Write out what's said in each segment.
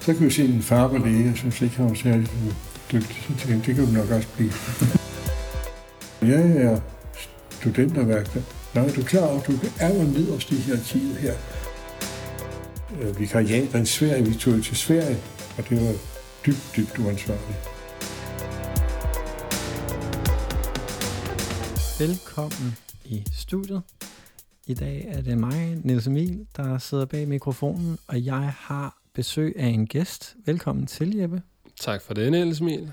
Så kan vi se, at min far var læge. Jeg synes ikke, han var særlig dygtig. Så tænkte jeg, det kan du nok også blive. Jeg er studenterværktøj. Nå, er du klar over, at du er jo nederst i hierarkiet her? Øh, Vikariat i Sverige, vi tog til Sverige, og det var dybt, dybt uansvarligt. Velkommen i studiet. I dag er det mig, Niels Emil, der sidder bag mikrofonen, og jeg har besøg af en gæst. Velkommen til, Jeppe. Tak for det, Niels Emil.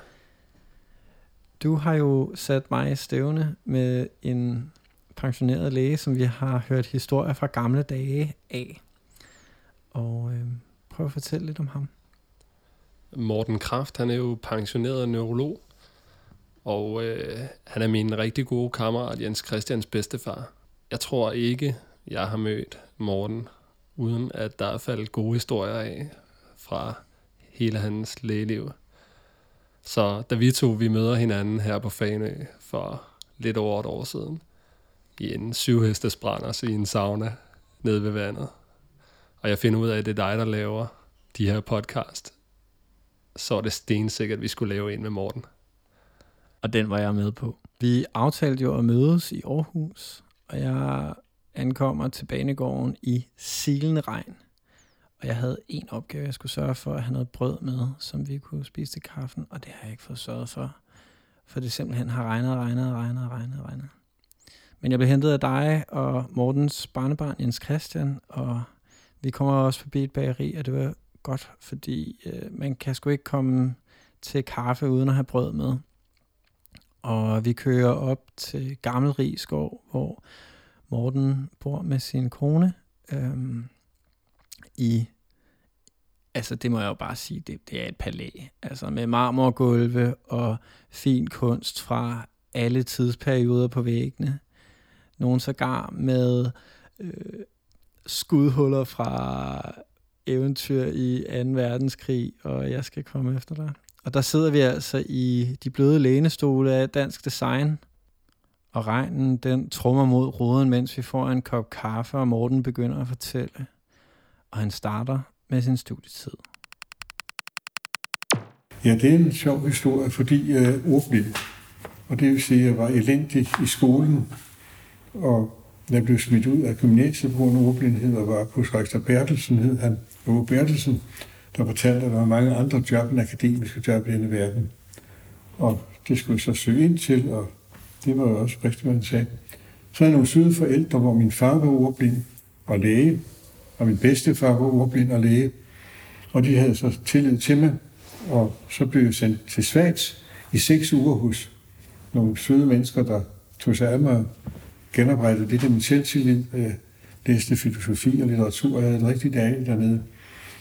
Du har jo sat mig i stævne med en pensioneret læge, som vi har hørt historier fra gamle dage af. Og øh, prøv at fortælle lidt om ham. Morten Kraft, han er jo pensioneret neurolog, og øh, han er min rigtig gode kammerat, Jens Christians bedstefar. Jeg tror ikke, jeg har mødt Morten, uden at der er faldet gode historier af fra hele hans lægeliv. Så da vi to vi møder hinanden her på Fanø for lidt over et år siden, i en syvhestes brænders i en sauna nede ved vandet, og jeg finder ud af, at det er dig, der laver de her podcast, så er det stensikkert, at vi skulle lave en med Morten. Og den var jeg med på. Vi aftalte jo at mødes i Aarhus, og jeg ankommer til banegården i silende regn. Og jeg havde en opgave, jeg skulle sørge for at have noget brød med, som vi kunne spise til kaffen, og det har jeg ikke fået sørget for. For det simpelthen har regnet, regnet, regnet, regnet, regnet. Men jeg blev hentet af dig og Mortens barnebarn Jens Christian, og vi kommer også forbi et bageri, og det var godt, fordi øh, man kan sgu ikke komme til kaffe uden at have brød med. Og vi kører op til Gammel Rigskov, hvor Morten bor med sin kone. Øhm, I, altså det må jeg jo bare sige, det, det er et palæ. Altså med marmorgulve og fin kunst fra alle tidsperioder på væggene. Nogle sågar med øh, skudhuller fra eventyr i 2. verdenskrig, og jeg skal komme efter dig. Og der sidder vi altså i de bløde lænestole af dansk design, og regnen den trummer mod roden, mens vi får en kop kaffe, og Morten begynder at fortælle. Og han starter med sin studietid. Ja, det er en sjov historie, fordi jeg er ordblind. Og det vil sige, at jeg var elendig i skolen, og jeg blev smidt ud af gymnasiet på grund af ordblindhed, og var på rektor Bertelsen, hed han, Bo Bertelsen, der fortalte, at der var mange andre job end akademiske job i denne verden. Og det skulle jeg så søge ind til, og det var jo også rigtigt, hvad han sagde. Så er jeg nogle søde forældre, hvor min far var ordblind og læge, og min bedstefar var ordblind og læge. Og de havde så tillid til mig, og så blev jeg sendt til Schweiz i seks uger hos nogle søde mennesker, der tog sig af mig og genoprettede lidt af min selvtillid. Jeg læste filosofi og litteratur, og jeg havde en rigtig dag dernede.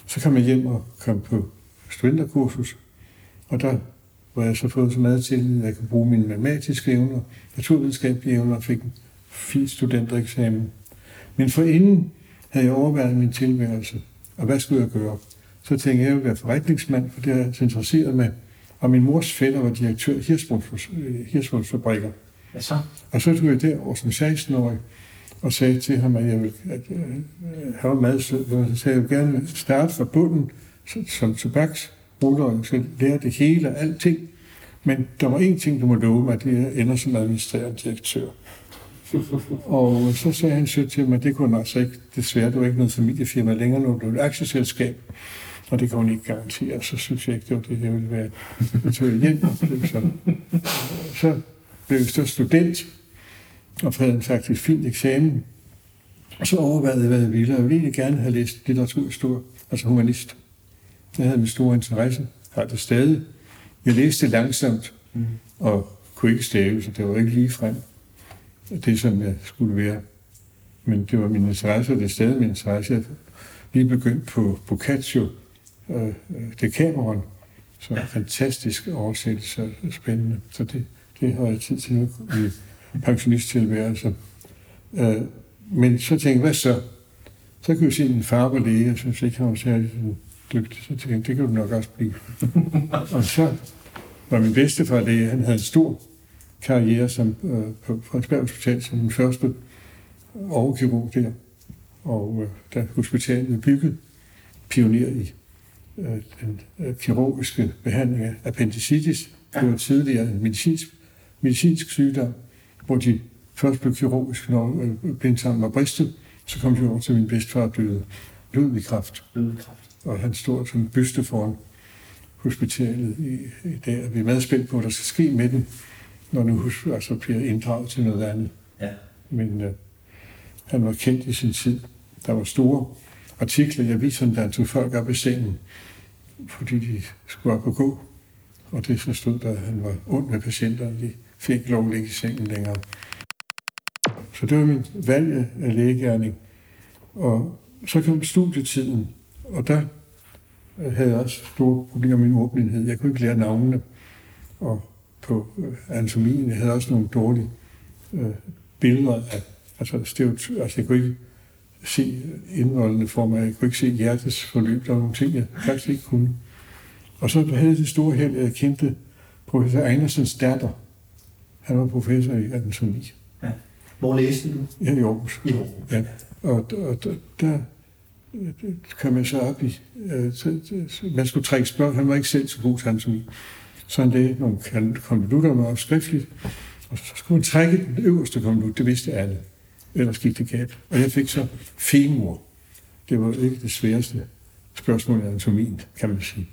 Så kom jeg hjem og kom på studenterkursus, og der hvor jeg så fået så meget til, at jeg kunne bruge mine matematiske evner, naturvidenskabelige evner og fik en fin studentereksamen. Men forinden havde jeg overvejet min tilværelse, og hvad skulle jeg gøre? Så tænkte jeg, at jeg ville være forretningsmand, for det har jeg interesseret mig. Og min mors fætter var direktør i Hirsvoldsfabrikker. Hvad så? Og så tog jeg derover som 16-årig og sagde til ham, at jeg ville at, øh, have meget sød. Så sagde jeg, at jeg ville gerne starte fra bunden som tobaks ruller skal lære det hele og alting. Men der var én ting, du må love mig, det er, at jeg ender som administrerende direktør. og så sagde han så til mig, det kunne han altså ikke, desværre, det var ikke noget familiefirma længere, nu blev et aktieselskab. Og det kan hun ikke garantere, så synes jeg ikke, det var det, jeg ville være. Jeg tog hjem, så, så blev jeg så student, og havde en faktisk fin eksamen. Og så overvejede jeg, hvad jeg ville, og jeg ville gerne have læst litteraturhistorie, altså humanist. Jeg havde med stor interesse, har det stadig. Jeg læste langsomt, mm. og kunne ikke stave, så det var ikke lige frem. Det, som jeg skulle være. Men det var min interesse, og det er stadig min interesse. Jeg lige begyndt på Boccaccio, øh, Decameron, så ja. fantastisk oversættelse og spændende. Så det, det har jeg tid til i pensionisttilværelse. Øh, men så tænkte jeg, hvad så? Så kunne jeg se, at min far var læge. Jeg synes ikke, han var særlig dygtig, så tænkte jeg, det kan du nok også blive. og så var min bedstefar læge, han havde en stor karriere som, øh, på Frederiksberg Hospital som den første overkirurg der. Og øh, da hospitalet blev bygget, pioner i øh, den øh, kirurgiske behandling af appendicitis. Det var tidligere en medicinsk, medicinsk sygdom, hvor de først blev kirurgisk, når øh, blindtarmen var bristet, så kom de over til min bedstefar døde Ludvig Kraft. Og han stod som byste foran hospitalet i, i dag, og vi er meget spændt på, hvad der skal ske med den, når nu hus, altså bliver inddraget til noget andet. Ja. Men øh, han var kendt i sin tid. Der var store artikler i aviserne, der han tog folk op i sengen, fordi de skulle op og gå. Og det så stod der, at han var ond med patienterne. De fik ikke lov at ligge i sengen længere. Så det var min valg af lægegærning. Og så kom studietiden, og der øh, havde jeg også store problemer med min ordblindhed. Jeg kunne ikke lære navnene og på øh, anatomien. Jeg havde også nogle dårlige øh, billeder af, altså, stereoty- altså jeg kunne ikke se indholdene for mig. Jeg kunne ikke se hjertets forløb. Der var nogle ting, jeg faktisk ikke kunne. Og så havde jeg det store held, at jeg kendte professor Andersens datter. Han var professor i anatomi. Hvor læste du? Ja, i Aarhus. I Aarhus. Ja, og, og der, der kan jeg så op i, øh, så, man skulle trække spørg, han var ikke selv så god til anatomi. Så han lagde nogle konvolutter med op skriftligt, og så skulle man trække den øverste konvolut, det vidste alle. Ellers gik det galt. Og jeg fik så femur. Det var ikke det sværeste spørgsmål i anatomien, kan man sige.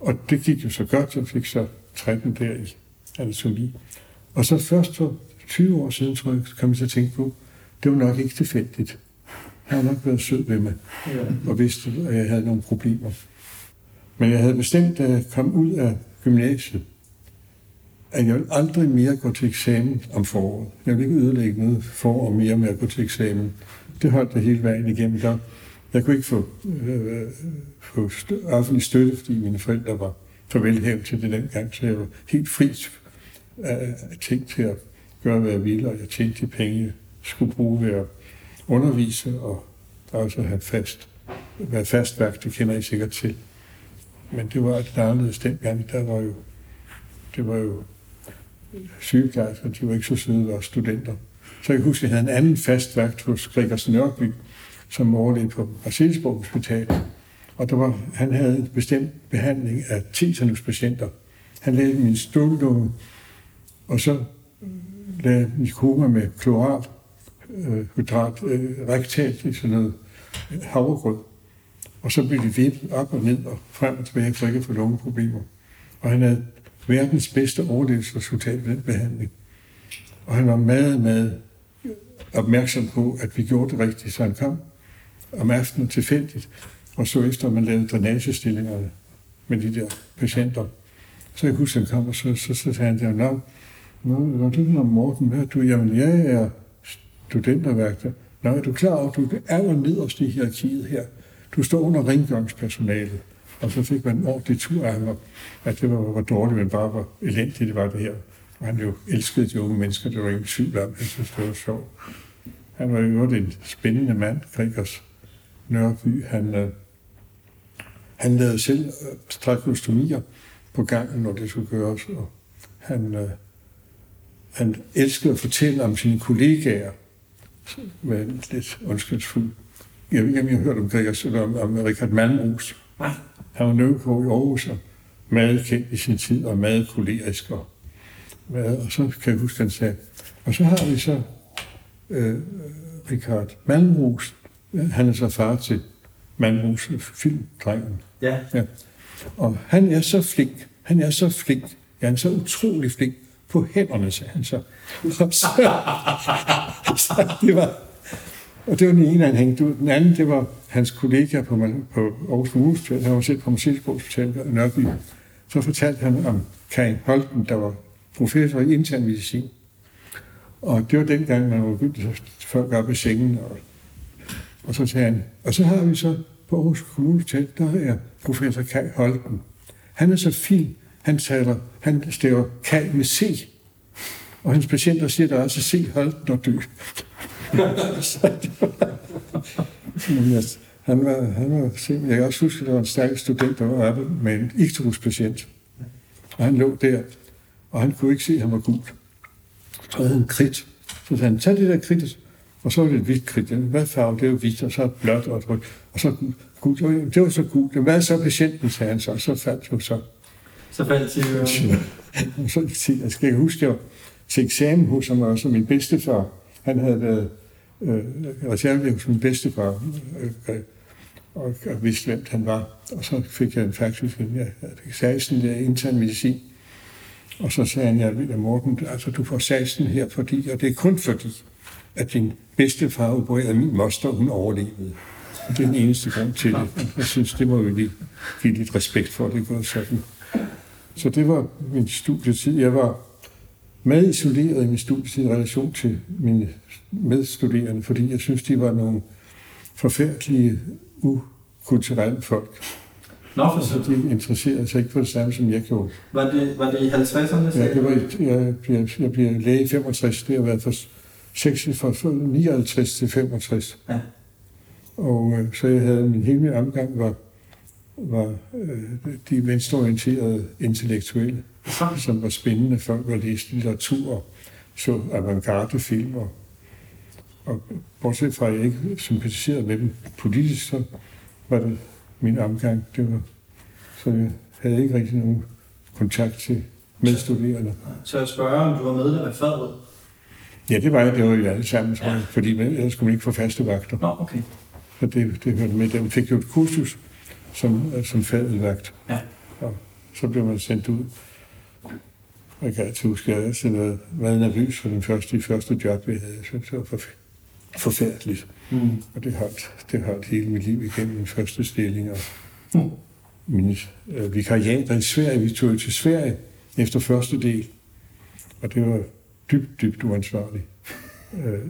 Og det gik jo så godt, jeg fik så 13 der i altså anatomi. Og så først for 20 år siden, tror jeg, kom jeg til at tænke på, det var nok ikke tilfældigt. Han har nok været sød ved mig, og vidste, at jeg havde nogle problemer. Men jeg havde bestemt, da jeg kom ud af gymnasiet, at jeg vil aldrig mere gå til eksamen om foråret. Jeg vil ikke ødelægge noget forår mere med at gå til eksamen. Det holdt det hele vejen igennem. Der, jeg kunne ikke få, øh, få stø- offentlig støtte, fordi mine forældre var for velhævende til det dengang, så jeg var helt fri af ting til at gøre, hvad jeg ville, og jeg tjente de penge, jeg skulle bruge ved at undervise og også altså have fast, være fast værk, det kender I sikkert til. Men det var lidt anderledes dengang, der var jo, det var jo sygeplejersker, de var ikke så søde og studenter. Så jeg husker, at jeg havde en anden fast værk hos Gregers Nørby, som overlevede på Marcelsborg Hospital. Og der var, han havde en bestemt behandling af tetanuspatienter. Han lavede min stålunge, og så lavede min koma med klorat, øh, hydrat, øh, rektalt i sådan noget havregrød. Og så blev det vippet op og ned og frem og tilbage for ikke at få lungeproblemer. Og han havde verdens bedste overlevelsesresultat ved den behandling. Og han var meget, meget opmærksom på, at vi gjorde det rigtigt, så han kom om aftenen tilfældigt og så efter, at man lavede drænagestillinger med de der patienter. Så jeg husker, han kom, og så, så, så sagde han der, Nå, nu, når du hedder Morten, hvad er du? Jamen, jeg er studenterværkter. Nej, er du klar over, at du er det i hierarkiet her? Du står under rengøringspersonalet. Og så fik man en ordentlig tur af ham, at det var, var dårligt, men bare hvor elendigt, det var det her. Og han jo elskede de unge mennesker, det var ingen tvivl om. Jeg synes, det var sjovt. Han var jo en spændende mand, Gregers Nørby. Han, øh, han lavede selv øh, trakostomier på gangen, når det skulle gøres. Og han, øh, han elskede at fortælle om sine kollegaer med lidt ondskabsfuld. Jeg ved ikke, om I har hørt om Gregers, eller om, om Richard Malmros. Han var nødvendig i Aarhus og meget kendt i sin tid, og meget kolerisk. Og, og så kan jeg huske, han sagde, og så har vi så øh, Richard Malmros. Han er så far til Malmros filmdrengen. Ja. Ja. Og han er så flink. Han er så flink. Ja, han er så utrolig flink på hænderne, sagde han så. Og så, så det var, og det var den ene, han hængte ud. Den anden, det var hans kollega på, på Aarhus Kommune Han var selv på Marcelsborg Hospital i Nørby. Så fortalte han om Karin Holten, der var professor i intern medicin. Og det var dengang, man var begyndt at folk op i sengen. Og, og så sagde han, og så har vi så på Aarhus Kommune der er professor Kai Holten. Han er så fin, han taler, han stæver kald med C. Og hans patienter siger der altså, C Holten og dø. Han var, han var simpelthen, jeg kan også huske, at der var en stærk student, der var oppe med en ikterus-patient. Og han lå der, og han kunne ikke se, at han var gul. Så havde han kridt. Så sagde han, tag det der kridt, Og så var det et hvidt kridt. Hvad farve? Det er jo hvidt, og så blåt og et rødt. Og så gul. Det var så gul. Hvad er så patienten, sagde han så. Og så faldt hun så. Så faldt til... øre. så jeg skal jeg huske, jeg til eksamen hos ham også min bedstefar. Han havde været øh, altså, reservelæge hos min bedstefar, øh, øh, og, og vidste, hvem han var. Og så fik jeg faktisk en, jeg fik 16 der intern medicin. Og så sagde han, ja, Morten, altså du får 16 her, fordi, og det er kun fordi, at din bedstefar opererede min moster, hun overlevede. Det er den eneste grund til det. Jeg synes, det må vi lige give lidt respekt for, det går sådan. Så det var min studietid. Jeg var meget isoleret i min studietid i relation til mine medstuderende, fordi jeg synes, de var nogle forfærdelige, ukulturelle folk. Nå, for Så de interesserede sig ikke for det samme, som jeg gjorde. Var det, var det i 50'erne? Ja, det var, i- jeg, jeg, jeg blev læge i 65, det har været fra, 6, fra fra 59 til 65. Ja. Og øh, så jeg havde min hele omgang var, var øh, de venstreorienterede intellektuelle, som var spændende folk, der læste litteratur og så avantgarde film. Og, og bortset fra, at jeg ikke sympatiserede med dem politisk, så var det min omgang. Det var, så jeg havde ikke rigtig nogen kontakt til medstuderende. så jeg spørger, om du var medlem af fadet? Ja, det var jeg. Det var jo alle sammen, tror jeg. Fordi men ellers skulle man ikke få faste vagter. Nå, okay. Så det, det hørte med. Den fik jo et kursus som, som fadelvagt. Ja. Og så blev man sendt ud. Jeg kan altid huske, at jeg altid været meget nervøs for den første, de første job, jeg havde. Jeg synes, det var forf- forfærdeligt. Mm. Og det holdt, det holdt hele mit liv igennem min første stilling. Og Mm. mine øh, vikariater i Sverige. Vi tog til Sverige efter første del. Og det var dybt, dybt uansvarligt. Øh,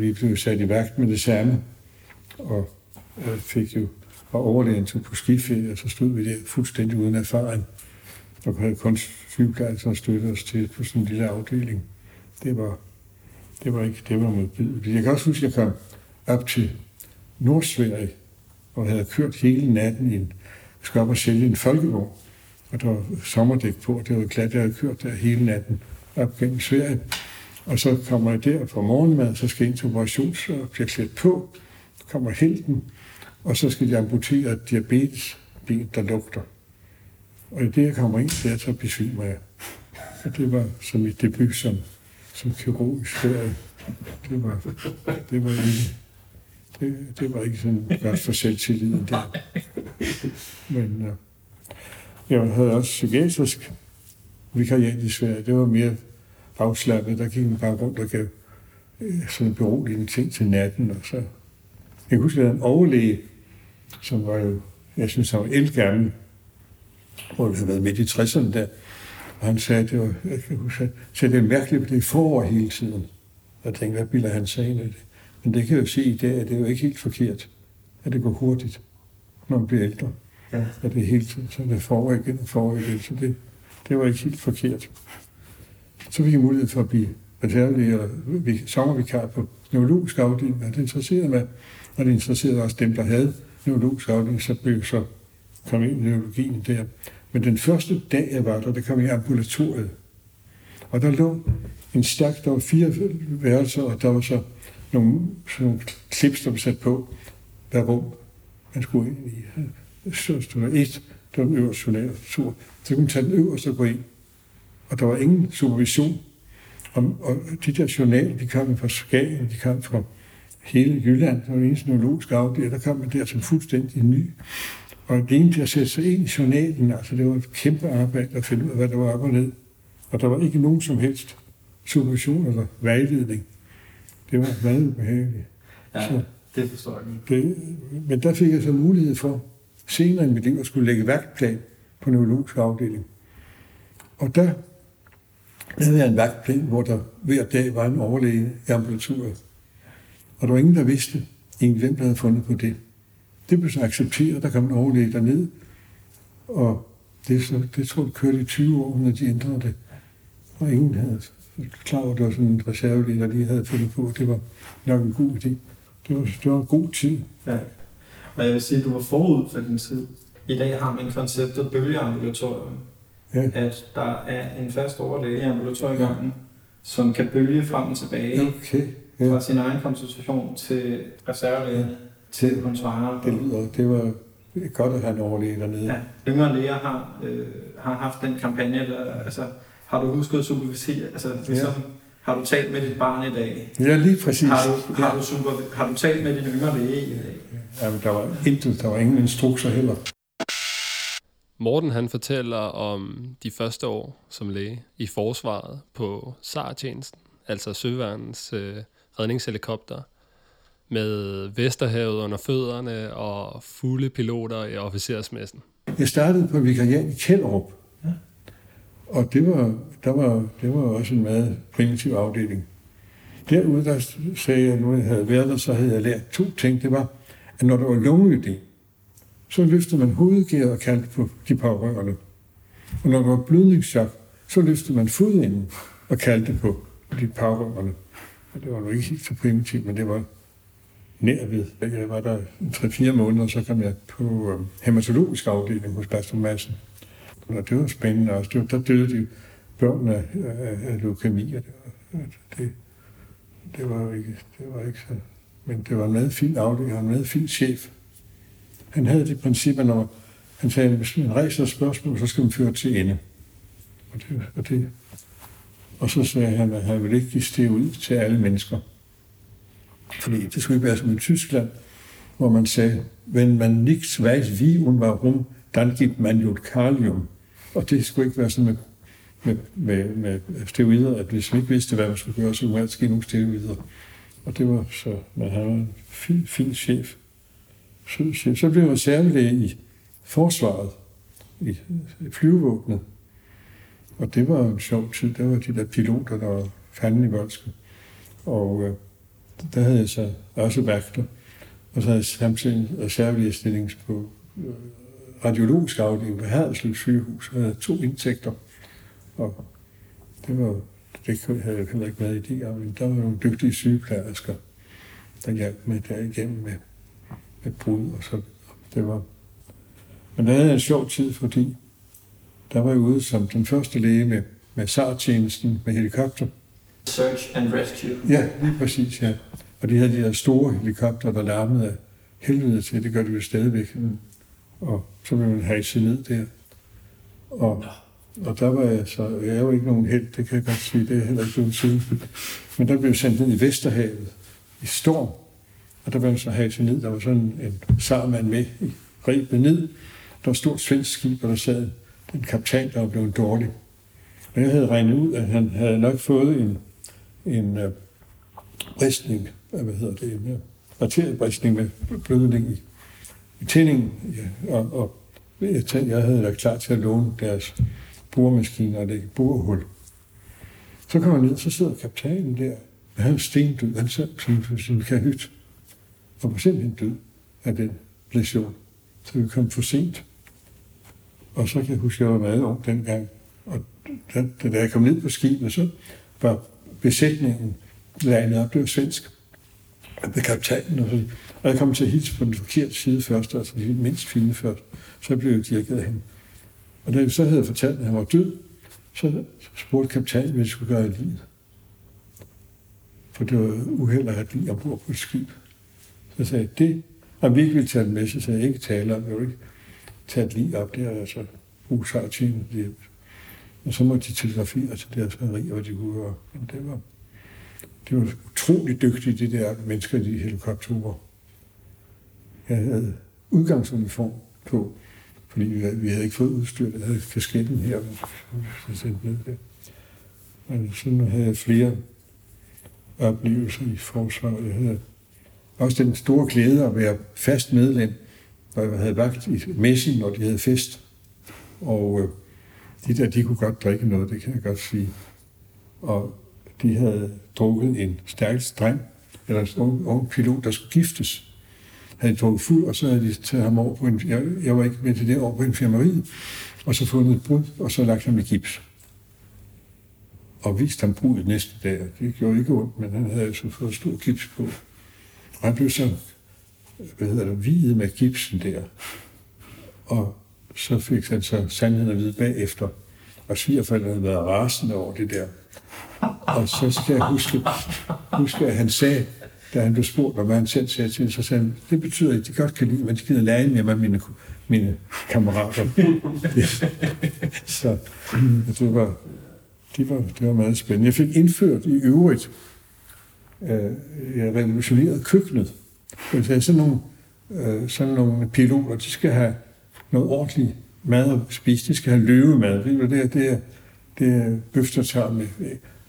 vi blev sat i vagt med det samme. Og øh, fik jo og overlægen tog på skiferie, og så stod vi der fuldstændig uden erfaring. Og havde kun sygeplejersker og støtte os til på sådan en lille afdeling. Det var, det var ikke, det var modbydeligt. Jeg kan også huske, at jeg kom op til Nordsverige, og havde kørt hele natten i en, skulle op og sælge en folkevogn. Og der var sommerdæk på, og det var glat, jeg havde kørt der hele natten op gennem Sverige. Og så kommer jeg der på morgenmad, så skal jeg ind til operations og bliver klædt på. kommer helten, og så skal de amputere et diabetesben, der lugter. Og i det, jeg kommer ind der, så besvimer jeg. Og det var som mit debut som, som kirurg i Sverige. Det var, det var ikke, det, det var ikke sådan godt for selvtilliden der. Men øh, jeg havde også psykiatrisk vikariat i Sverige. Det var mere afslappet. Der gik man bare rundt og gav øh, sådan beroligende ting til natten. Og så. Jeg husker, at en overlæge, som var jo, jeg synes, han var elgammel, hvor det havde været midt i 60'erne der. Og han sagde, det var, jeg kan huske, sagde, det er mærkeligt, at det er forår hele tiden. Jeg tænkte, hvad bilder han sig ind i det? Men det kan jeg jo se i dag, at det er jo ikke helt forkert, at det går hurtigt, når man bliver ældre. Ja. At det er hele tiden, så det er forår igen og forår igen. Så det, det var ikke helt forkert. Så fik jeg mulighed for at blive reservelæge eller vi- sommervikar på neurologisk afdeling, og det interesserede mig. Og det interesserede også dem, der havde neurologisk afdeling, så blev så kom ind i neurologien der. Men den første dag, jeg var der, der kom jeg i ambulatoriet. Og der lå en stærk, der var fire værelser, og der var så nogle, sådan nogle klips, der var sat på, hver rum, man skulle ind i. Så stod der et, der var den øverste journaltur. Så kunne man tage den øverste og gå ind. Og der var ingen supervision. Og, og de der journaler, de kom fra Skagen, de kom fra hele Jylland, der var en eneste neurologisk afdeling, der kom man der som fuldstændig ny. Og alene til at sætte sig ind i journalen, altså det var et kæmpe arbejde at finde ud af, hvad der var op og ned. Og der var ikke nogen som helst supervision eller vejledning. Det var meget ubehageligt. Ja, Så- det forstår jeg. Det, men der fik jeg så mulighed for senere i mit liv at skulle lægge vagtplan på neurologisk afdeling. Og der havde jeg en vagtplan, hvor der hver dag var en overlæge i ambulatoriet. Og der var ingen, der vidste egentlig, hvem der havde fundet på det. Det blev så accepteret, der kom en overlæge derned, og det, så, det tror jeg kørte i 20 år, når de ændrede det. Og ingen havde klar over, at det var sådan en reservelæge, der lige havde fundet på. Det var nok en god idé. Det var, det var en god tid. Ja. Og jeg vil sige, at du var forud for din tid. I dag har man konceptet bølgeambulatorium. Ja. At der er en fast overlæge i ambulatoriegangen, som kan bølge frem og tilbage. Okay. Ja. fra sin egen konsultation til reservelæge til Hunsvare. Det lyder, det var godt at have en overlæge dernede. Ja, yngre læger har, øh, har haft den kampagne, der, altså, har du husket at supervisere, altså, ligesom, har du talt med dit barn i dag? Ja, lige præcis. Har du, har, du super, har du talt med din yngre læge i dag? Ja, men der var intet, der var ingen instrukser heller. Morten han fortæller om de første år som læge i forsvaret på SAR-tjenesten, altså Søværnens øh, redningshelikopter, med Vesterhavet under fødderne og fulde piloter i officersmessen. Jeg startede på vikariat i Kjellerup. Ja. Og det var, der var, det var også en meget primitiv afdeling. Derude, der sagde jeg, nu jeg havde været der, så havde jeg lært to ting. Det var, at når der var lungeødem, så løftede man hovedgear og kaldte på de pårørende. Og når der var blødningschok, så løftede man fodenden og kaldte på de pårørende. Og det var jo ikke helt så primitivt, men det var nær ved. Jeg var der 3-4 måneder, så kom jeg på øh, hematologisk afdeling hos Pastor Madsen. Og det var spændende også. Det var, der døde de børn af, af, af leukemi, og det var, det, det var ikke, det var ikke så... Men det var en meget fin afdeling, og en meget fin chef. Han havde det princip, at når han sagde, at hvis man rejser et spørgsmål, så skal man føre til ende. Og, det, og, det, og så sagde han, at han ville ikke give ud til alle mennesker. Fordi det skulle ikke være som i Tyskland, hvor man sagde, wenn man nichts weiß wie und warum, dann gibt man jo kalium. Og det skulle ikke være sådan med, med, med, med steroider, at hvis man ikke vidste, hvad man skulle gøre, så kunne man ske nogle steroider. Og det var så, men han var en fin, fin chef. Sød chef. Så blev jeg reservelæge i forsvaret, i flyvevåbnet. Og det var en sjov tid. Der var de der piloter, der var fanden i voldske. Og øh, der havde jeg så også vagter. Og så havde jeg samtidig en reservelægestilling på øh, radiologisk afdeling på Haderslev sygehus. Og jeg havde to indtægter. Og det var, det havde jeg heller ikke været idé om, men der var nogle dygtige sygeplejersker, der hjalp mig der igennem med, med brud og så det var. Men det havde en sjov tid, fordi der var jeg ude som den første læge med, med SAR-tjenesten med helikopter. Search and Rescue. Ja, lige præcis, ja. Og de havde de her store helikopter, der larmede af helvede til. Det gør de jo stadigvæk. Og så ville man sig ned der. Og, og der var jeg så, jeg er jo ikke nogen held, det kan jeg godt sige, det er heller ikke blevet siden. Men der blev jeg sendt ned i Vesterhavet i storm. Og der blev jeg så have ned, der var sådan en sarmand med i rebet ned. Der var et stort svensk skib, og der sad en kaptajn, der var blevet dårlig. Og jeg havde regnet ud, at han havde nok fået en, en uh, bristning, øh, hvad hedder det, en øh, arteriebristning med blødning i, i tændingen. Ja, og, og jeg, tænkte, jeg havde været klar til at låne deres boremaskiner og lægge borehul. Så kommer jeg ned, så sidder kaptajnen der. Han er stendød. Han sad på sin kahyt. Og var simpelthen død af den læsion. Så vi kom for sent. Og så kan jeg huske, at jeg var meget ung dengang. Og da, da jeg kom ned på skibet, så var besætningen landet op. Det var svensk. Med kaptajnen og så. Og jeg kom til at hilse på den forkerte side først, altså den mindst fine først. Så blev jeg dirket af hende. Og da jeg så havde fortalt, at han var død, så spurgte kaptajnen, hvad jeg skulle gøre i livet. For det var uheld at have lige ombord på et skib. Så jeg sagde det om vi ikke ville tage den med, så sagde jeg ikke tale om, jeg ikke tage et lige op der, altså bruge Det, Og så måtte de telegrafere til deres rederi, og de kunne og Men det var, det var utroligt dygtigt, de der mennesker, de helikopterer. Jeg havde udgangsuniform på, fordi vi havde, vi havde ikke fået udstyr. Jeg havde kasketten her, så sendte ned der. Men sådan havde jeg flere oplevelser i forsvaret. Jeg havde også den store glæde at være fast medlem, havde vagt i messen, når de havde fest. Og øh, de der, de kunne godt drikke noget, det kan jeg godt sige. Og de havde drukket en stærk dreng, eller en ung, ung pilot, der skulle giftes. Havde drukket fuld, og så havde de taget ham over på en, jeg, jeg var ikke med til det, over på infirmeriet, og så fundet et brud, og så lagt ham i gips. Og viste ham brudet næste dag. Det gjorde ikke ondt, men han havde så fået stor gips på. Og han blev så, hvad hedder det, videt med gipsen der. Og så fik han så sandheden at vide bagefter. Og svigerforældrene havde været rasende over det der. Og så skal jeg huske, huske at han sagde, da han blev spurgt om, hvad han selv sagde til, så sagde han, det betyder, at de godt kan lide, men de gider lære med mine, mine kammerater. så mm, det var, det, var, det var meget spændende. Jeg fik indført i øvrigt, øh, jeg revolutionerede køkkenet. Så sådan nogle, øh, sådan nogle piloter, de skal have noget ordentligt mad at spise. De skal have løvemad. Det er, det er, det er bøftertar med.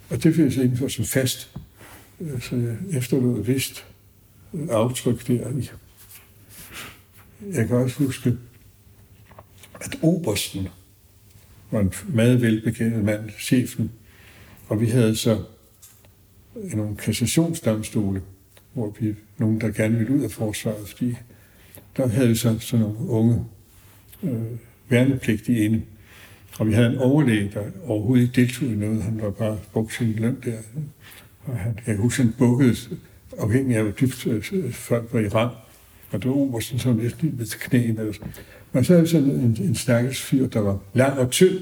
Og det fik jeg så indført som fast. Øh, så jeg efterlod et vist øh, aftryk der. Jeg kan også huske, at Obersten var en meget velbekendt mand, chefen, og vi havde så nogle kassationsdomstole, hvor vi, nogen, der gerne ville ud af forsvaret, fordi der havde vi så sådan nogle unge øh, værnepligtige inde. Og vi havde en overlæge, der overhovedet ikke deltog i noget. Han var bare brugt sin løn der. Og han, jeg husker, han bukkede afhængig af, hvor dybt øh, øh folk var i rang. Og det var obersten, som næsten lige til knæene. Eller sådan. Men så havde vi sådan en, en stærkes fyr, der var lang og tynd.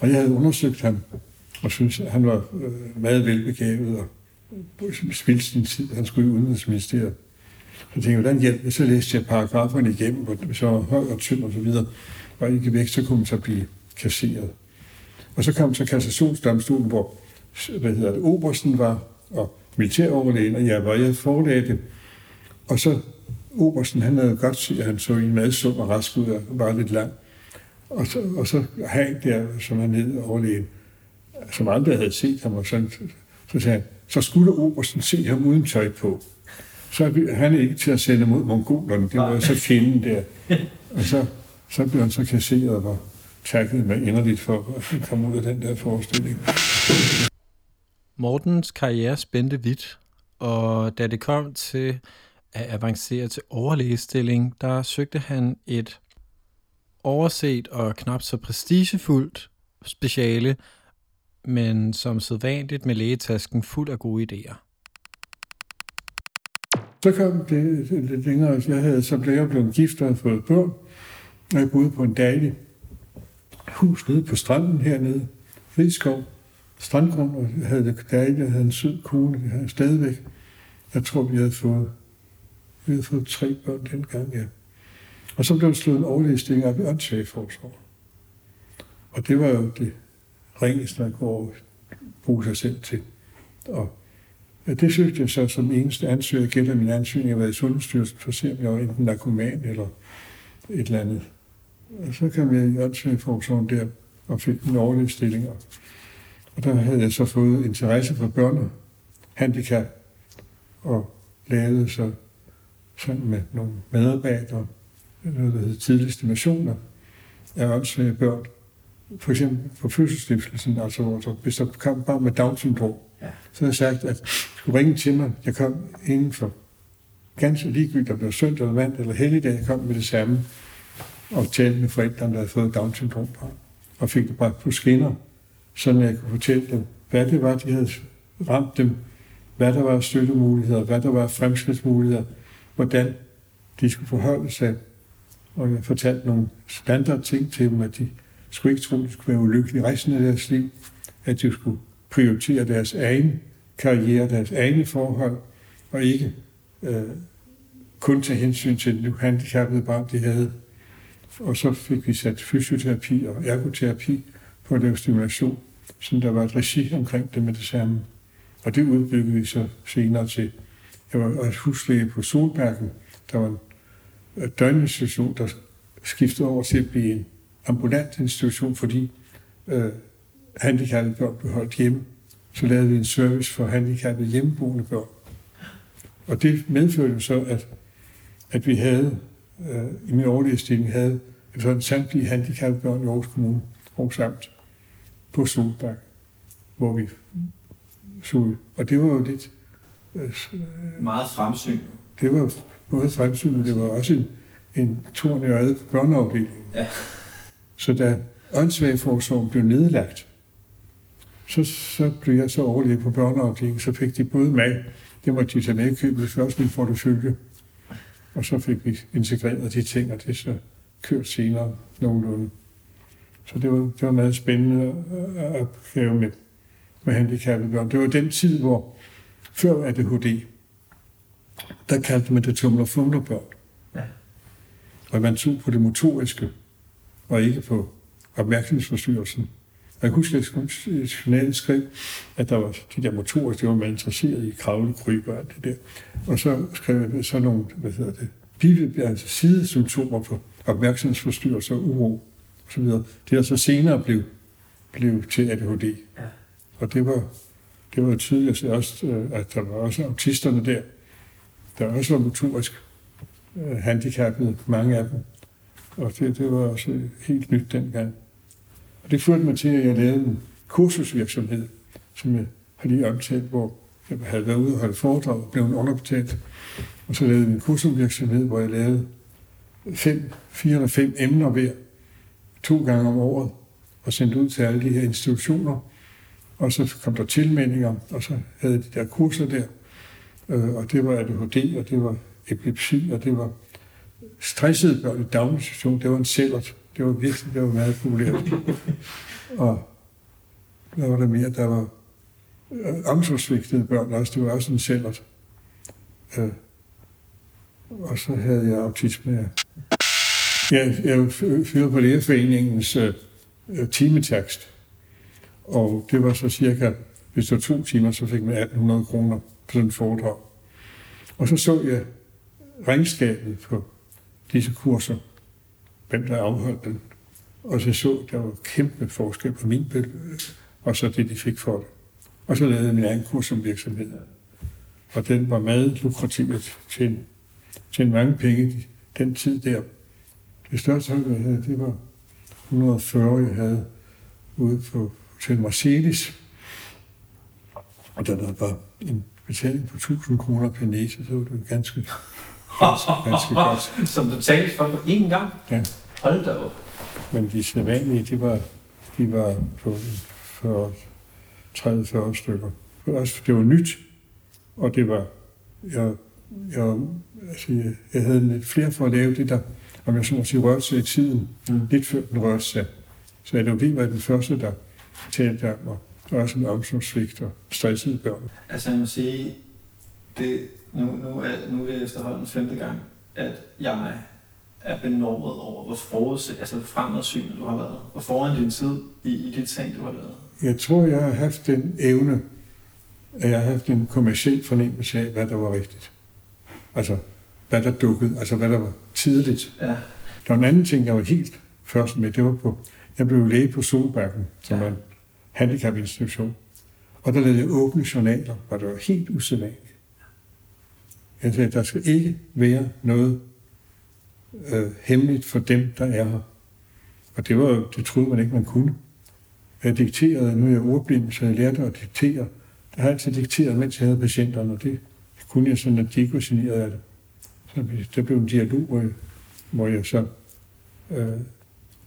Og jeg havde undersøgt ham, og synes at han var øh, meget velbegavet, og spildte sin tid. Han skulle i udenrigsministeriet. Så tænkte jeg, hvordan hjælp? Så læste jeg paragraferne igennem, hvor så høj og tynd og så videre. Og ikke væk, så kunne man så blive kasseret. Og så kom så kassationsdomstolen, hvor hvad hedder det, Obersten var, og militæroverlægen, og jeg var, jeg forelagde det. Og så Obersten, han havde godt set, at han så en madsum og rask ud og var lidt lang. Og så, og så han der, som han hed overlægen, som aldrig havde set ham, og sådan, så sagde han, så skulle Obersten se ham uden tøj på. Så er han ikke til at sende mod mongolerne, det var så fjenden der. Og så, så blev han så kasseret og var takket med inderligt for at komme ud af den der forestilling. Mortens karriere spændte vidt, og da det kom til at avancere til overlægestilling, der søgte han et overset og knap så prestigefuldt speciale, men som sædvanligt med lægetasken fuld af gode idéer. Så kom det lidt længere. Jeg havde som læger blevet gift og fået børn, og jeg boede på en dejlig hus nede på stranden hernede, Rigskov, strandgrund, og jeg havde det dejligt, jeg havde en sød kone, jeg havde stadigvæk. Jeg tror, vi havde fået, vi havde fået tre børn dengang, ja. Og så blev der slået en overlæsning op i åndssvageforsorg. Og det var jo det ringes, man kunne bruge sig selv til. Og ja, det søgte jeg så som eneste ansøger. Jeg min ansøgning, at være i Sundhedsstyrelsen for at se, om jeg var enten narkoman eller et eller andet. Og så kom jeg i åndssvageforsorgen der og fik en overlæsning. Og der havde jeg så fået interesse for børn handicap og lavede så sådan med nogle medarbejdere noget, der hedder tidlige estimationer af åndssvage børn. For eksempel på fødselsstiftelsen, altså hvor så, hvis der kom bare med Down-syndrom, ja. så havde jeg sagt, at skulle ringe til mig, jeg kom inden for ganske ligegyldigt, der blev søndag eller vand eller helligdag, jeg kom med det samme. Og talte med forældrene, der havde fået Down-syndrom og fik det bragt på skinner, så jeg kunne fortælle dem, hvad det var, de havde ramt dem, hvad der var støttemuligheder, hvad der var fremskridtsmuligheder, hvordan de skulle forholde sig. Og jeg fortalte nogle standard ting til dem, at de skulle ikke tro, at de skulle være ulykkelige resten af deres liv, at de skulle prioritere deres egen karriere, deres egne forhold, og ikke øh, kun tage hensyn til det nu handicappede barn, de havde. Og så fik vi sat fysioterapi og ergoterapi på at lave stimulation, så der var et regi omkring det med det samme. Og det udbyggede vi så senere til. Jeg var også huslæge på Solbergen. Der var en øh, døgninstitution, der skiftede over til at blive en ambulant institution, fordi øh, handicappede børn blev holdt hjemme. Så lavede vi en service for handicappede hjemmeboende børn. Og det medførte jo så, at, at vi havde, øh, i min årlige stilling, havde sådan samtlige handicappede børn i Aarhus Kommune, Aarhus Amt, på Solbak, hvor vi så Og det var jo lidt... Øh, Meget fremsyn. Det var både fremsyn, men det var også en, en torn i øjet børneafdelingen. Ja. Så da åndssvageforsorgen blev nedlagt, så, så blev jeg så overlæge på børneafdelingen, så fik de både mig, det måtte de tage med i købet, først min portefølje, og så fik vi integreret de ting, og det så kørt senere nogenlunde. Så det var, det var meget spændende at opgave med, med handicappede børn. Det var den tid, hvor før ADHD, der kaldte man det tumler børn. Ja. Og man tog på det motoriske, og ikke på opmærksomhedsforstyrrelsen. Og jeg husker, at journalen skrev, at der var de der motorer, det var man interesseret i, kravle, krybe og alt det der. Og så skrev jeg så nogle, hvad hedder det, bive, altså sidesymptomer på opmærksomhedsforstyrrelser, uro osv. Det der så senere blev, blev til ADHD. Ja. Og det var, det var tydeligt også, øh, at der var også autisterne der, der også var motorisk øh, handicappede, mange af dem. Og det, det var også helt nyt dengang. Og det førte mig til, at jeg lavede en kursusvirksomhed, som jeg har lige omtalt, hvor jeg havde været ude og holde foredrag og blev underbetalt. Og så lavede jeg en kursusvirksomhed, hvor jeg lavede fem, fire eller fem emner hver, to gange om året, og sendte ud til alle de her institutioner. Og så kom der tilmeldinger, og så havde de der kurser der. Øh, og det var ADHD, og det var epilepsi, og det var stressede børn i daginstitution. Det var en cellert. Det var virkelig det var meget populært. og der var der mere, der var øh, omsorgsvigtede børn også. Det var også en cellert. Øh, og så havde jeg autisme. Ja. Jeg, jeg førte på Lærerforeningens øh, timetakst, og det var så cirka, hvis det var to timer, så fik man 1800 kroner på sådan en foredrag. Og så så jeg regnskabet på disse kurser, hvem der afholdt dem. Og så så, der var kæmpe forskel på min beløb, øh, og så det, de fik for det. Og så lavede jeg min egen kurs som virksomhed. Og den var meget lukrativ til, til mange penge den tid der. Det største hold, jeg havde, det var 140, jeg havde ude på Hotel Marcelis. Og da der var en betaling på 1000 kroner per næse, så var det ganske, ganske, ganske godt. Som du talte for på én gang? Ja. Hold da op. Men de sædvanlige, de var, de var på 40, 30-40 stykker. Altså, det var nyt, og det var, jeg, jeg, altså, jeg, jeg havde lidt flere for at lave det der, om jeg så må sige, rørte sig i tiden, mm. lidt før den rørte sig. Så jeg var den første, der talte om, og også en omsorgsvigt og stressede børn. Altså jeg må sige, det, nu, nu, er, nu er det efterhånden femte gang, at jeg er benovet over, hvor forudse, altså fremadsyn du har været, og foran din tid i, i dit ting, du har lavet. Jeg tror, jeg har haft den evne, at jeg har haft en kommersiel fornemmelse af, hvad der var rigtigt. Altså, hvad der dukkede, altså hvad der var tidligt. Ja. Der var en anden ting, jeg var helt først med, det var på, jeg blev læge på Solbakken, som ja. var en handicapinstitution. Og der lavede jeg åbne journaler, hvor det var helt usædvanligt. Jeg sagde, der skal ikke være noget øh, hemmeligt for dem, der er her. Og det, var, det troede man ikke, man kunne. Jeg dikterede, nu er jeg ordblind, så jeg lærte at diktere. Jeg har altid dikteret, mens jeg havde patienterne, og det kunne jeg sådan, at de ikke var generet af det. Så der blev en dialog, hvor jeg, hvor jeg så øh,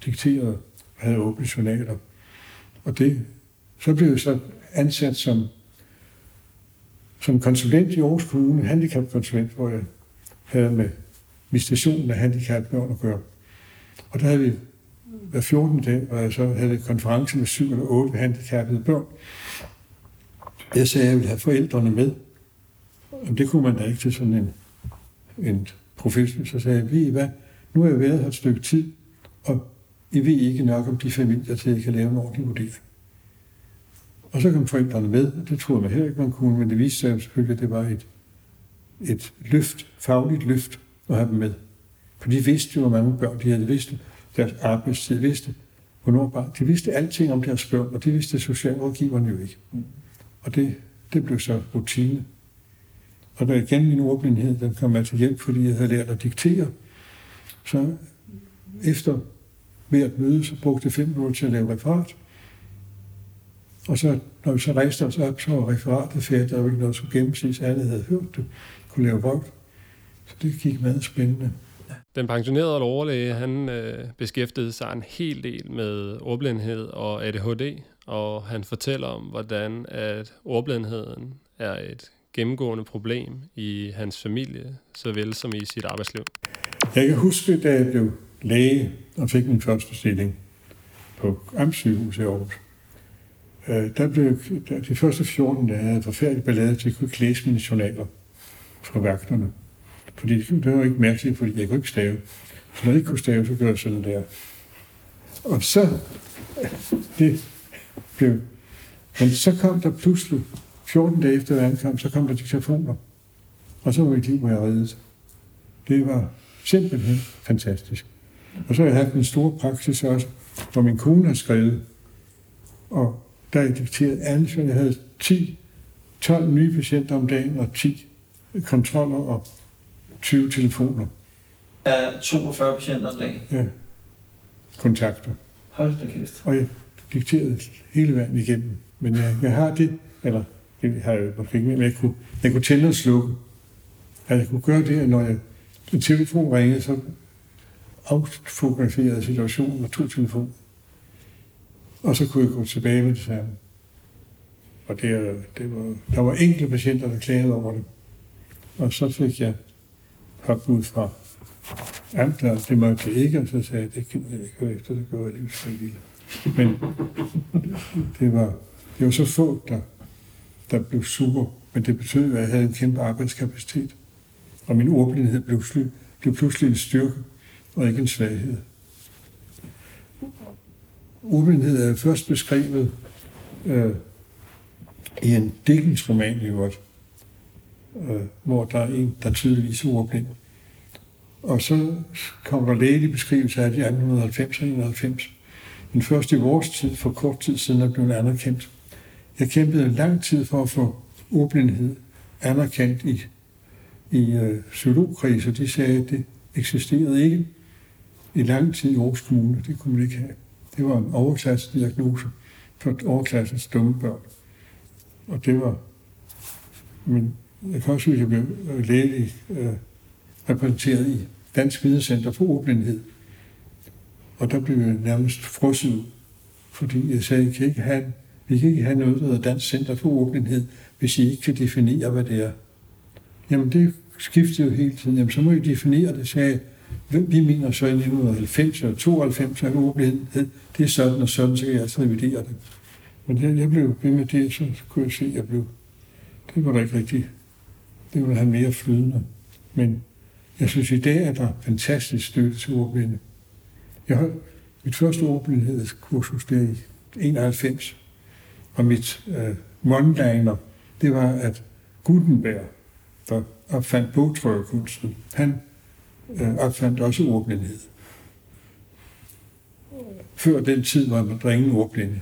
dikterede og havde åbne journaler. Og det, så blev jeg så ansat som, som konsulent i Aarhus Kommune, handicapkonsulent, hvor jeg havde med visitationen af handicapbørn at gøre. Og der havde vi hver 14. dag, hvor jeg så havde konference med syv eller otte handicappede børn. Jeg sagde, at jeg ville have forældrene med. Og det kunne man da ikke til sådan en, en professionel. Så sagde jeg, ved I hvad, nu har jeg været her et stykke tid, og I ved ikke nok om de familier, til at I kan lave en ordentlig vurdering. Og så kom forældrene med, og det troede man heller ikke, man kunne, men det viste sig selvfølgelig, at det var et, et løft, fagligt løft at have dem med. For de vidste jo, hvor mange børn de havde. vidste deres arbejdstid, de vidste, hvornår bare. De vidste alting om deres børn, og det vidste socialrådgiverne jo ikke. Og det, det blev så rutine. Og da igen min ordblindhed, den kom mig til hjælp, fordi jeg havde lært at diktere, så efter hvert møde, så brugte jeg fem minutter til at lave referat. Og så, når vi så rejste os op, så var referatet færdigt. Der var ikke noget, som gennemsnits. Alle havde hørt det. Kunne lave vold. Så det gik meget spændende. Den pensionerede overlæge, han øh, beskæftigede sig en hel del med ordblindhed og ADHD, og han fortæller om, hvordan at ordblindheden er et gennemgående problem i hans familie, såvel som i sit arbejdsliv. Jeg kan huske, da jeg blev læge og fik min første stilling på Amtssygehus i Aarhus, øh, der blev, der, de første 14 dage havde forfærdelig ballade, til jeg kunne ikke læse mine journaler fra vagterne. Fordi det var ikke mærkeligt, fordi jeg kunne ikke stave. Så når jeg ikke kunne stave, så gjorde jeg sådan der. Og så, det blev, men så kom der pludselig, 14 dage efter jeg så kom der diktafoner. Og så var mit liv, hvor jeg reddet. Det var simpelthen fantastisk. Og så har jeg haft en stor praksis også, hvor min kone har skrevet, og der er så jeg havde 10, 12 nye patienter om dagen, og 10 kontroller og 20 telefoner. Er 42 patienter om dagen? Ja, kontakter. Hold da kæft. Og jeg dikterede hele verden igennem. Men jeg, jeg har det, eller det har jeg måske ikke, men jeg kunne, jeg kunne tænde og slukke. At jeg kunne gøre det, at når jeg, en telefon ringede, så affograferede situationen og tog telefonen. Og så kunne jeg gå tilbage med det samme. Og det, det var, der var enkelte patienter, der klagede over det. Og så fik jeg påbud fra amtet, det måtte jeg ikke, og så sagde jeg, det kan jeg ikke efter, det gjorde jeg det. Men det var, det var så få, der, der blev super, men det betød, at jeg havde en kæmpe arbejdskapacitet. Og min ordblindhed blev, sly, blev pludselig en styrke, og ikke en svaghed. Ordblindhed er først beskrevet øh, i en Dickens-roman i øvrigt, øh, hvor der er en, der tydeligvis er ordblind. Og så kommer der lægelig beskrivelse af i 1890 og 91. Den første i vores tid, for kort tid siden, er blevet anerkendt. Jeg kæmpede lang tid for at få ordblindhed anerkendt i, i øh, psykologkriser. De sagde, at det eksisterede ikke i lang tid i Aarhus Kommune. Det kunne man ikke have. Det var en overklassediagnose for overklassens dumme børn. Og det var... Men jeg kan også huske, at jeg blev øh, lægelig øh, repræsenteret i Dansk Videnscenter for Ordblindhed. Og der blev jeg nærmest frosset fordi jeg sagde, at kan ikke have, vi kan ikke have noget, der hedder Dansk Center for Ordblindhed, hvis I ikke kan definere, hvad det er. Jamen det skiftede jo hele tiden. Jamen så må I definere det, sagde jeg. Vi mener så i 1990 og 92, at åbenhed, det er sådan og sådan, så kan jeg altid revidere det. Men det, jeg blev ved med det, så kunne jeg se, at jeg blev, det var da ikke rigtigt. Det ville have mere flydende. Men jeg synes, i dag er der fantastisk støtte til ordblinde. Jeg har mit første ordblindhedskursus der i 91, og mit øh, one det var, at Gutenberg, der opfandt bogtrykkerkunsten, han øh, opfandt også ordblindhed. Før den tid var man der ingen ordblinde.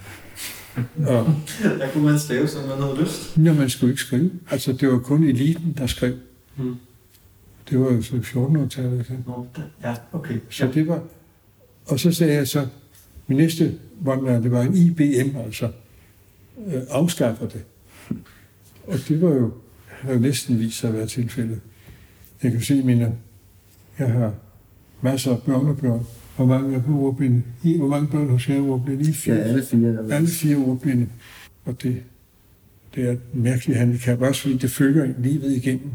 Og, der kunne man stave, som man havde lyst. Ja, man skulle ikke skrive. Altså, det var kun eliten, der skrev. Hmm. Det var jo så 1400-tallet. Ja, okay. Så det var... Og så sagde jeg så, min næste one det var en IBM, altså øh, afskaffer det. Og det var jo, jo næsten vist sig at være tilfældet. Jeg kan se mine, jeg har masser af børnebørn, hvor mange er på ordblinde? I, hvor mange børn hos jer er ordblinde? I fire. Ja, alle fire. Alle fire ordblinde. Og det, det er et mærkeligt handicap, også fordi det følger livet igennem.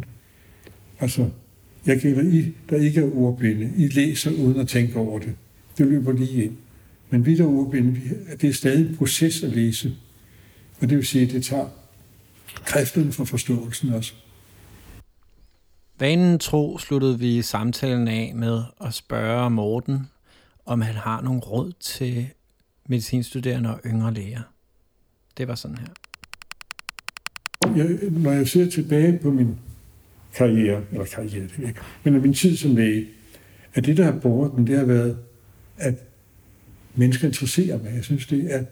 Altså, jeg gælder I, der ikke er ordblinde. I læser uden at tænke over det. Det løber lige ind. Men vi, der er ordblinde, det er stadig en proces at læse. Og det vil sige, at det tager kræfterne for forståelsen også. Vanen tro sluttede vi samtalen af med at spørge Morten, om han har nogle råd til medicinstuderende og yngre læger. Det var sådan her. Jeg, når jeg ser tilbage på min karriere, eller karriere, det ikke, men min tid som læge, at det, der har båret den, det har været, at mennesker interesserer mig. Jeg synes, det er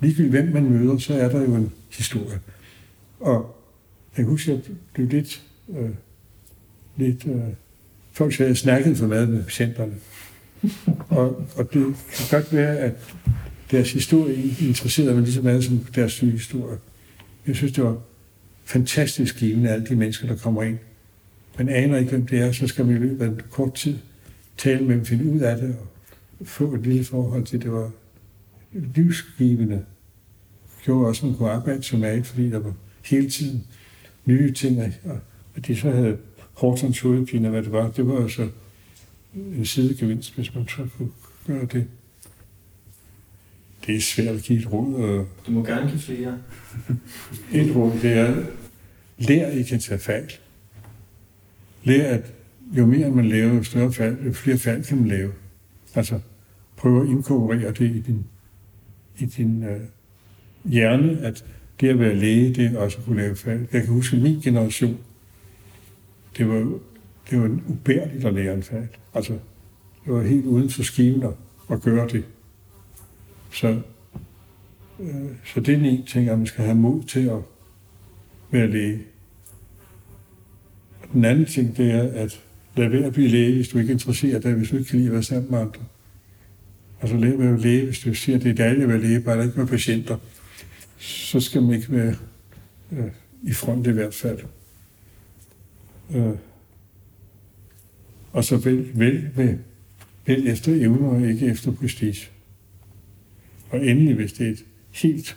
ligegyldigt, hvem man møder, så er der jo en historie. Og jeg husker, at jeg blev lidt, øh, lidt øh, folk sagde, at jeg snakkede for meget med patienterne. og, og det kan godt være, at deres historie interesserede mig lige så meget som deres syge historie. Jeg synes, det var fantastisk givende, alle de mennesker, der kommer ind. Man aner ikke, hvem det er, så skal man i løbet af en kort tid tale med dem, finde ud af det, og få et lille forhold til, det var livsgivende. Det gjorde også, at man kunne arbejde som alt, fordi der var hele tiden nye ting, og at de så havde Hortons hovedpine, hvad det var, det var altså en sidegevinst, hvis man så kunne gøre det. det er svært at give et råd. Og Du må gerne give flere. et råd, det er, lær ikke at tage fejl. Lær, at jo mere man laver, jo større fald, jo flere fald kan man lave. Altså, prøv at inkorporere det i din, i din øh, hjerne, at det at være læge, det er også at kunne lave fald. Jeg kan huske min generation, det var, det var ubærligt at lære en fag. Altså, det var helt uden for skiven at, gøre det. Så, øh, så det er en ting, at man skal have mod til at være læge. Og Den anden ting, det er at lad være at blive læge, hvis du ikke interesserer dig, hvis du ikke kan lide at være sammen med andre. Altså lad være at læge, hvis du siger, at det er dejligt at være læge, bare der ikke med patienter. Så skal man ikke være øh, i front i hvert fald. Øh, og så vælg, vælg, med, vælg efter evner og ikke efter prestige. Og endelig, hvis det er et helt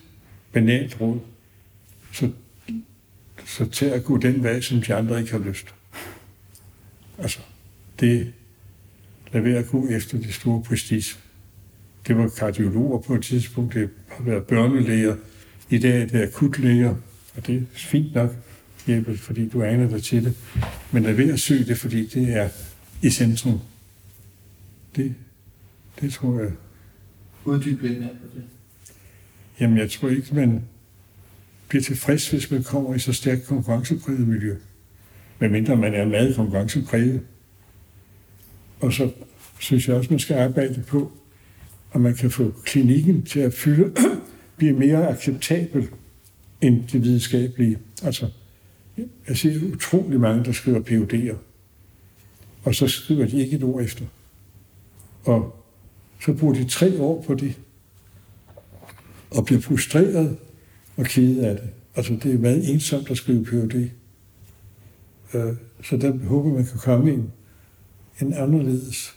banalt råd, så, så tag at gå den vej, som de andre ikke har lyst. Altså, det lad være at gå efter de store prestige. Det var kardiologer på et tidspunkt, det har været børnelæger. I dag er det akutlæger, og det er fint nok, Jeppe, fordi du aner dig til det. Men lad være at søge det, fordi det er i centrum. Det, det tror jeg. Uddyb lidt mere på det. Jamen, jeg tror ikke, man bliver tilfreds, hvis man kommer i så stærkt konkurrencepræget miljø. Medmindre man er meget konkurrencepræget. Og så synes jeg også, man skal arbejde på, at man kan få klinikken til at fylde, blive mere acceptabel end det videnskabelige. Altså, jeg ser utrolig mange, der skriver PUD'er, og så skriver de ikke et ord efter. Og så bruger de tre år på det, og bliver frustreret og ked af det. Altså, det er meget ensomt at skrive PhD. Øh, så der håber man kan komme en, en anderledes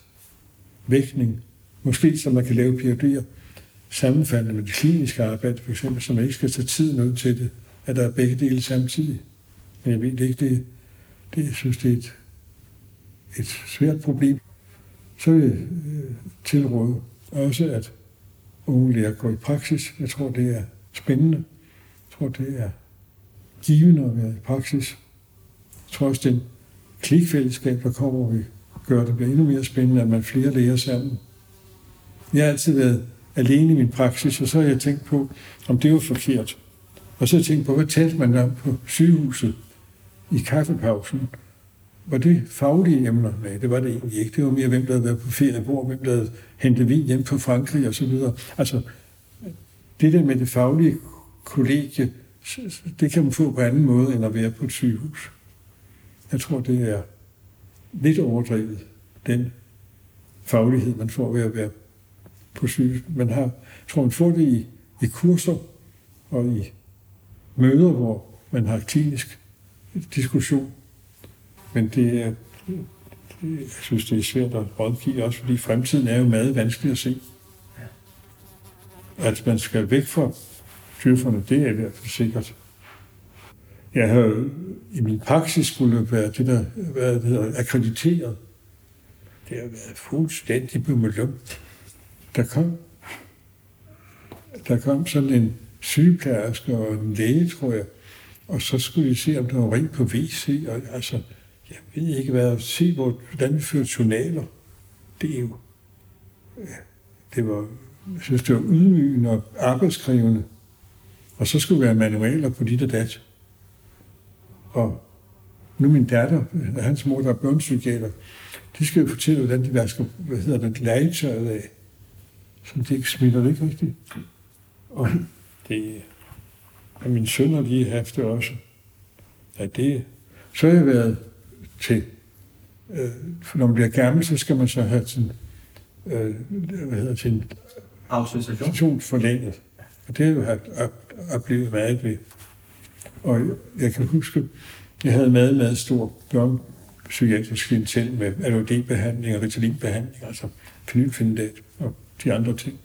vækning. Måske så man kan lave PUD'er sammenfaldende med det kliniske arbejde, for eksempel, så man ikke skal tage tiden ud til det, at der er begge dele samtidig. Men jeg ved det ikke, det, det jeg synes, det er et, et svært problem. Så vil jeg øh, tilråde også, at unge lærer går i praksis. Jeg tror, det er spændende. Jeg tror, det er givende at være i praksis. Jeg tror også, den klikfællesskab, der kommer, vi gør det bliver endnu mere spændende, at man flere lærer sammen. Jeg har altid været alene i min praksis, og så har jeg tænkt på, om det var forkert. Og så har jeg tænkt på, hvad talte man om på sygehuset i kaffepausen? Var det faglige emner? Nej, det var det egentlig ikke. Det var mere, hvem der havde været på ferie, hvor, hvem der havde hentet vin hjem fra Frankrig og så videre. Altså, det der med det faglige kollegie, det kan man få på anden måde, end at være på et sygehus. Jeg tror, det er lidt overdrevet, den faglighed, man får ved at være på sygehus. Man har, jeg tror, man får det i, i kurser og i møder, hvor man har klinisk diskussion. Men det er, det, jeg synes, det er svært at rådgive også, fordi fremtiden er jo meget vanskelig at se. At man skal væk fra dyrferne, det er i hvert fald sikkert. Jeg har i min praksis skulle være det, der hvad det hedder, akkrediteret. Det har været fuldstændig bummelum. Der kom, der kom sådan en sygeplejerske og en læge, tror jeg, og så skulle de se, om der var rent på WC, og altså, jeg ved ikke hvad, at se, hvor, hvordan vi fører journaler. Det er jo, ja, det var, jeg synes, det var ydmygende og arbejdskrævende. Og så skulle være manualer på dit og dat. Og nu min datter, hans mor, der er børnepsykiater, de skal jo fortælle, hvordan de vasker, hvad hedder det, legetøjet af. Så det ikke smitter det ikke rigtigt. Og det og min søn har lige haft det også. Ja, det, så har jeg været til, øh, for når man bliver gammel, så skal man så have sin, øh, hvad hedder sin Autorisation. forlænget. Og det har jeg jo haft op, oplevet meget ved. Og jeg kan huske, jeg havde meget, meget stor børnepsykiatrisk klientel med ADHD-behandling og Ritalin-behandling, altså phenylfenidat og de andre ting.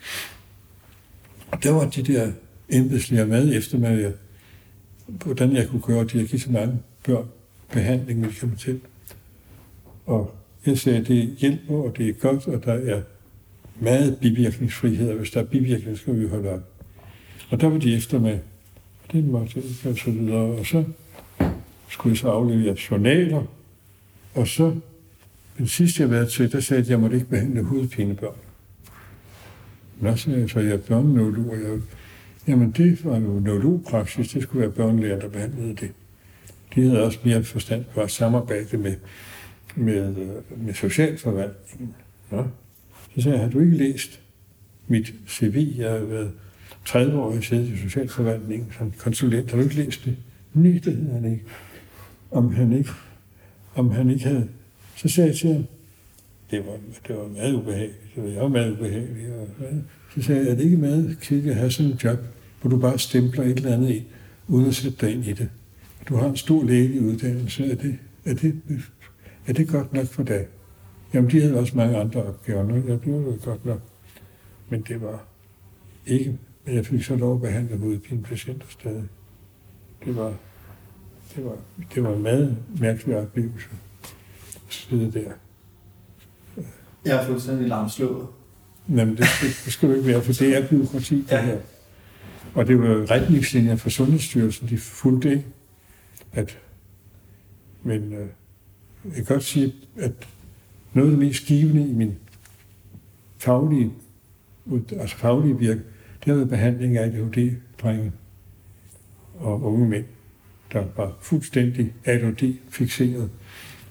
Og der var de der embedslæger med efter mig, hvordan jeg kunne gøre det, at give så mange børn behandling medicamentel. Og jeg sagde, at det hjælper, og det er godt, og der er meget bivirkningsfrihed, og hvis der er bivirkninger, skal vi holde op. Og der var de efter med, det måtte ikke, og så videre. Og så skulle jeg så aflevere journaler, og så den sidste, jeg var til, der sagde at jeg måtte ikke behandle hovedpinebørn. Nå, sagde jeg, så jeg er børneneurolog, og jeg, jamen det var jo neurologpraksis, det skulle være børnelæger, der behandlede det. De havde også mere forstand på at samarbejde med, med, øh, med socialforvaltningen. Ja. Så sagde jeg, har du ikke læst mit CV? Jeg har været 30 år i siddet i socialforvaltningen som konsulent. Har du ikke læst det? Nej, det havde han ikke. Om han ikke, om han ikke havde... Så sagde jeg til ham, det var, det var meget ubehageligt. Det var, jeg var meget ubehagelig. Og, så sagde jeg, er det ikke meget kedeligt at have sådan en job, hvor du bare stempler et eller andet ind, uden at sætte dig ind i det? Du har en stor lægelig uddannelse. Er det, er det, er det godt nok for dig? Jamen, de havde også mange andre opgaver. Nå, jeg blev det godt nok. Men det var ikke... Men jeg fik så lov at behandle hovedpinepatienter stadig. Det var, det var, det var en meget mærkelig oplevelse at sidde der. Jeg er fuldstændig lamslået. Jamen, det, det, skal du ikke være, for det er byråkrati, det Ja. her. Og det var retningslinjer fra Sundhedsstyrelsen, de fulgte ikke. At, men øh, jeg kan godt sige, at noget af det mest givende i min faglige, altså faglige virke, det har været behandling af ADHD-drenge og unge mænd, der var fuldstændig ADHD-fixeret.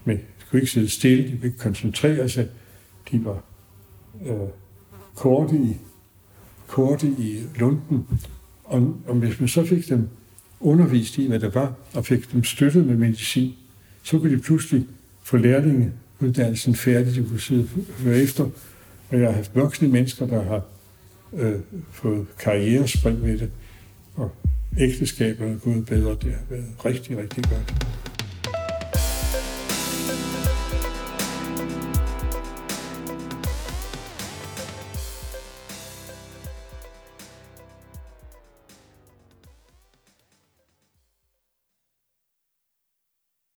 Men de kunne ikke sidde stille, de kunne ikke koncentrere sig. De var øh, korte i, korte i lunden. Og, og hvis man så fik dem undervist i, hvad det var, og fik dem støttet med medicin, så kunne de pludselig få lærlingeuddannelsen færdig, de kunne sidde høre efter. Og jeg har haft voksne mennesker, der har øh, fået karrierespring med det, og ægteskabet er gået bedre. Det har været rigtig, rigtig godt.